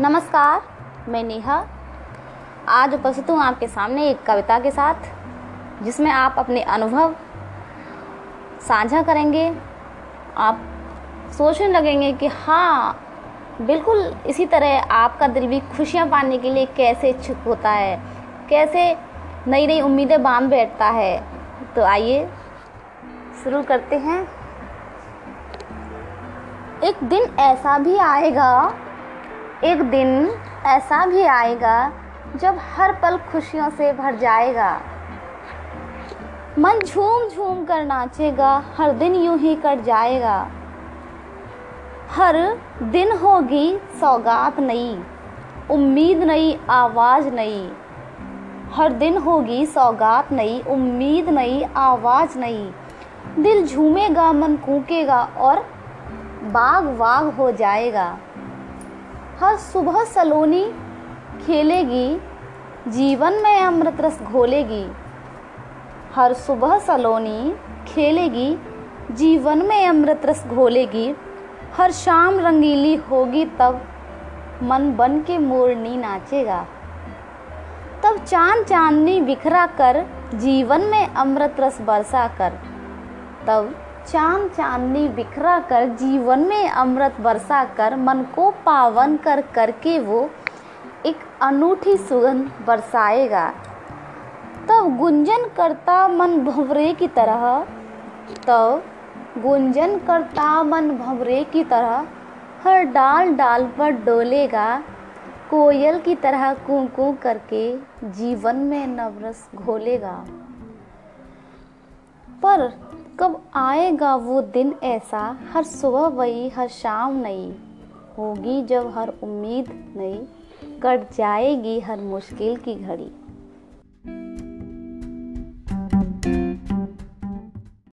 नमस्कार, मैं नेहा। आज उपस्थित हूँ आपके सामने एक कविता के साथ, जिसमें आप अपने अनुभव साझा करेंगे। आप सोचने लगेंगे कि हाँ बिल्कुल इसी तरह आपका दिल भी खुशियाँ पाने के लिए कैसे इच्छुक होता है, कैसे नई नई उम्मीदें बाँध बैठता है। तो आइए, शुरू करते हैं। एक दिन ऐसा भी आएगा एक दिन ऐसा भी आएगा जब हर पल खुशियों से भर जाएगा। मन झूम झूम कर नाचेगा, हर दिन यूँ ही कट जाएगा। हर दिन होगी सौगात नई, उम्मीद नई, आवाज़ नई। हर दिन होगी सौगात नई, उम्मीद नई, आवाज़ नई। दिल झूमेगा, मन कूकेगा और बाग बाग हो जाएगा। हर सुबह सलोनी खेलेगी, जीवन में अमृत रस घोलेगी। हर सुबह सलोनी खेलेगी, जीवन में अमृत रस घोलेगी। हर शाम रंगीली होगी, तब मन बन के मोरनी नाचेगा। तब चाँद चांदनी बिखरा कर, जीवन में अमृत रस बरसा कर। तब चाँद चांदनी बिखरा कर जीवन में अमृत बरसा कर मन को पावन कर करके वो एक अनूठी सुगंध बरसाएगा। तब गुंजन करता मन भंवरे की तरह, तब गुंजन करता मन भंवरे की तरह, हर डाल डाल पर डोलेगा, कोयल की तरह कू कू करके जीवन में नवरस घोलेगा। पर कब आएगा वो दिन ऐसा? हर सुबह वही, हर शाम नई। होगी जब हर उम्मीद नई। कट जाएगी हर मुश्किल की घड़ी।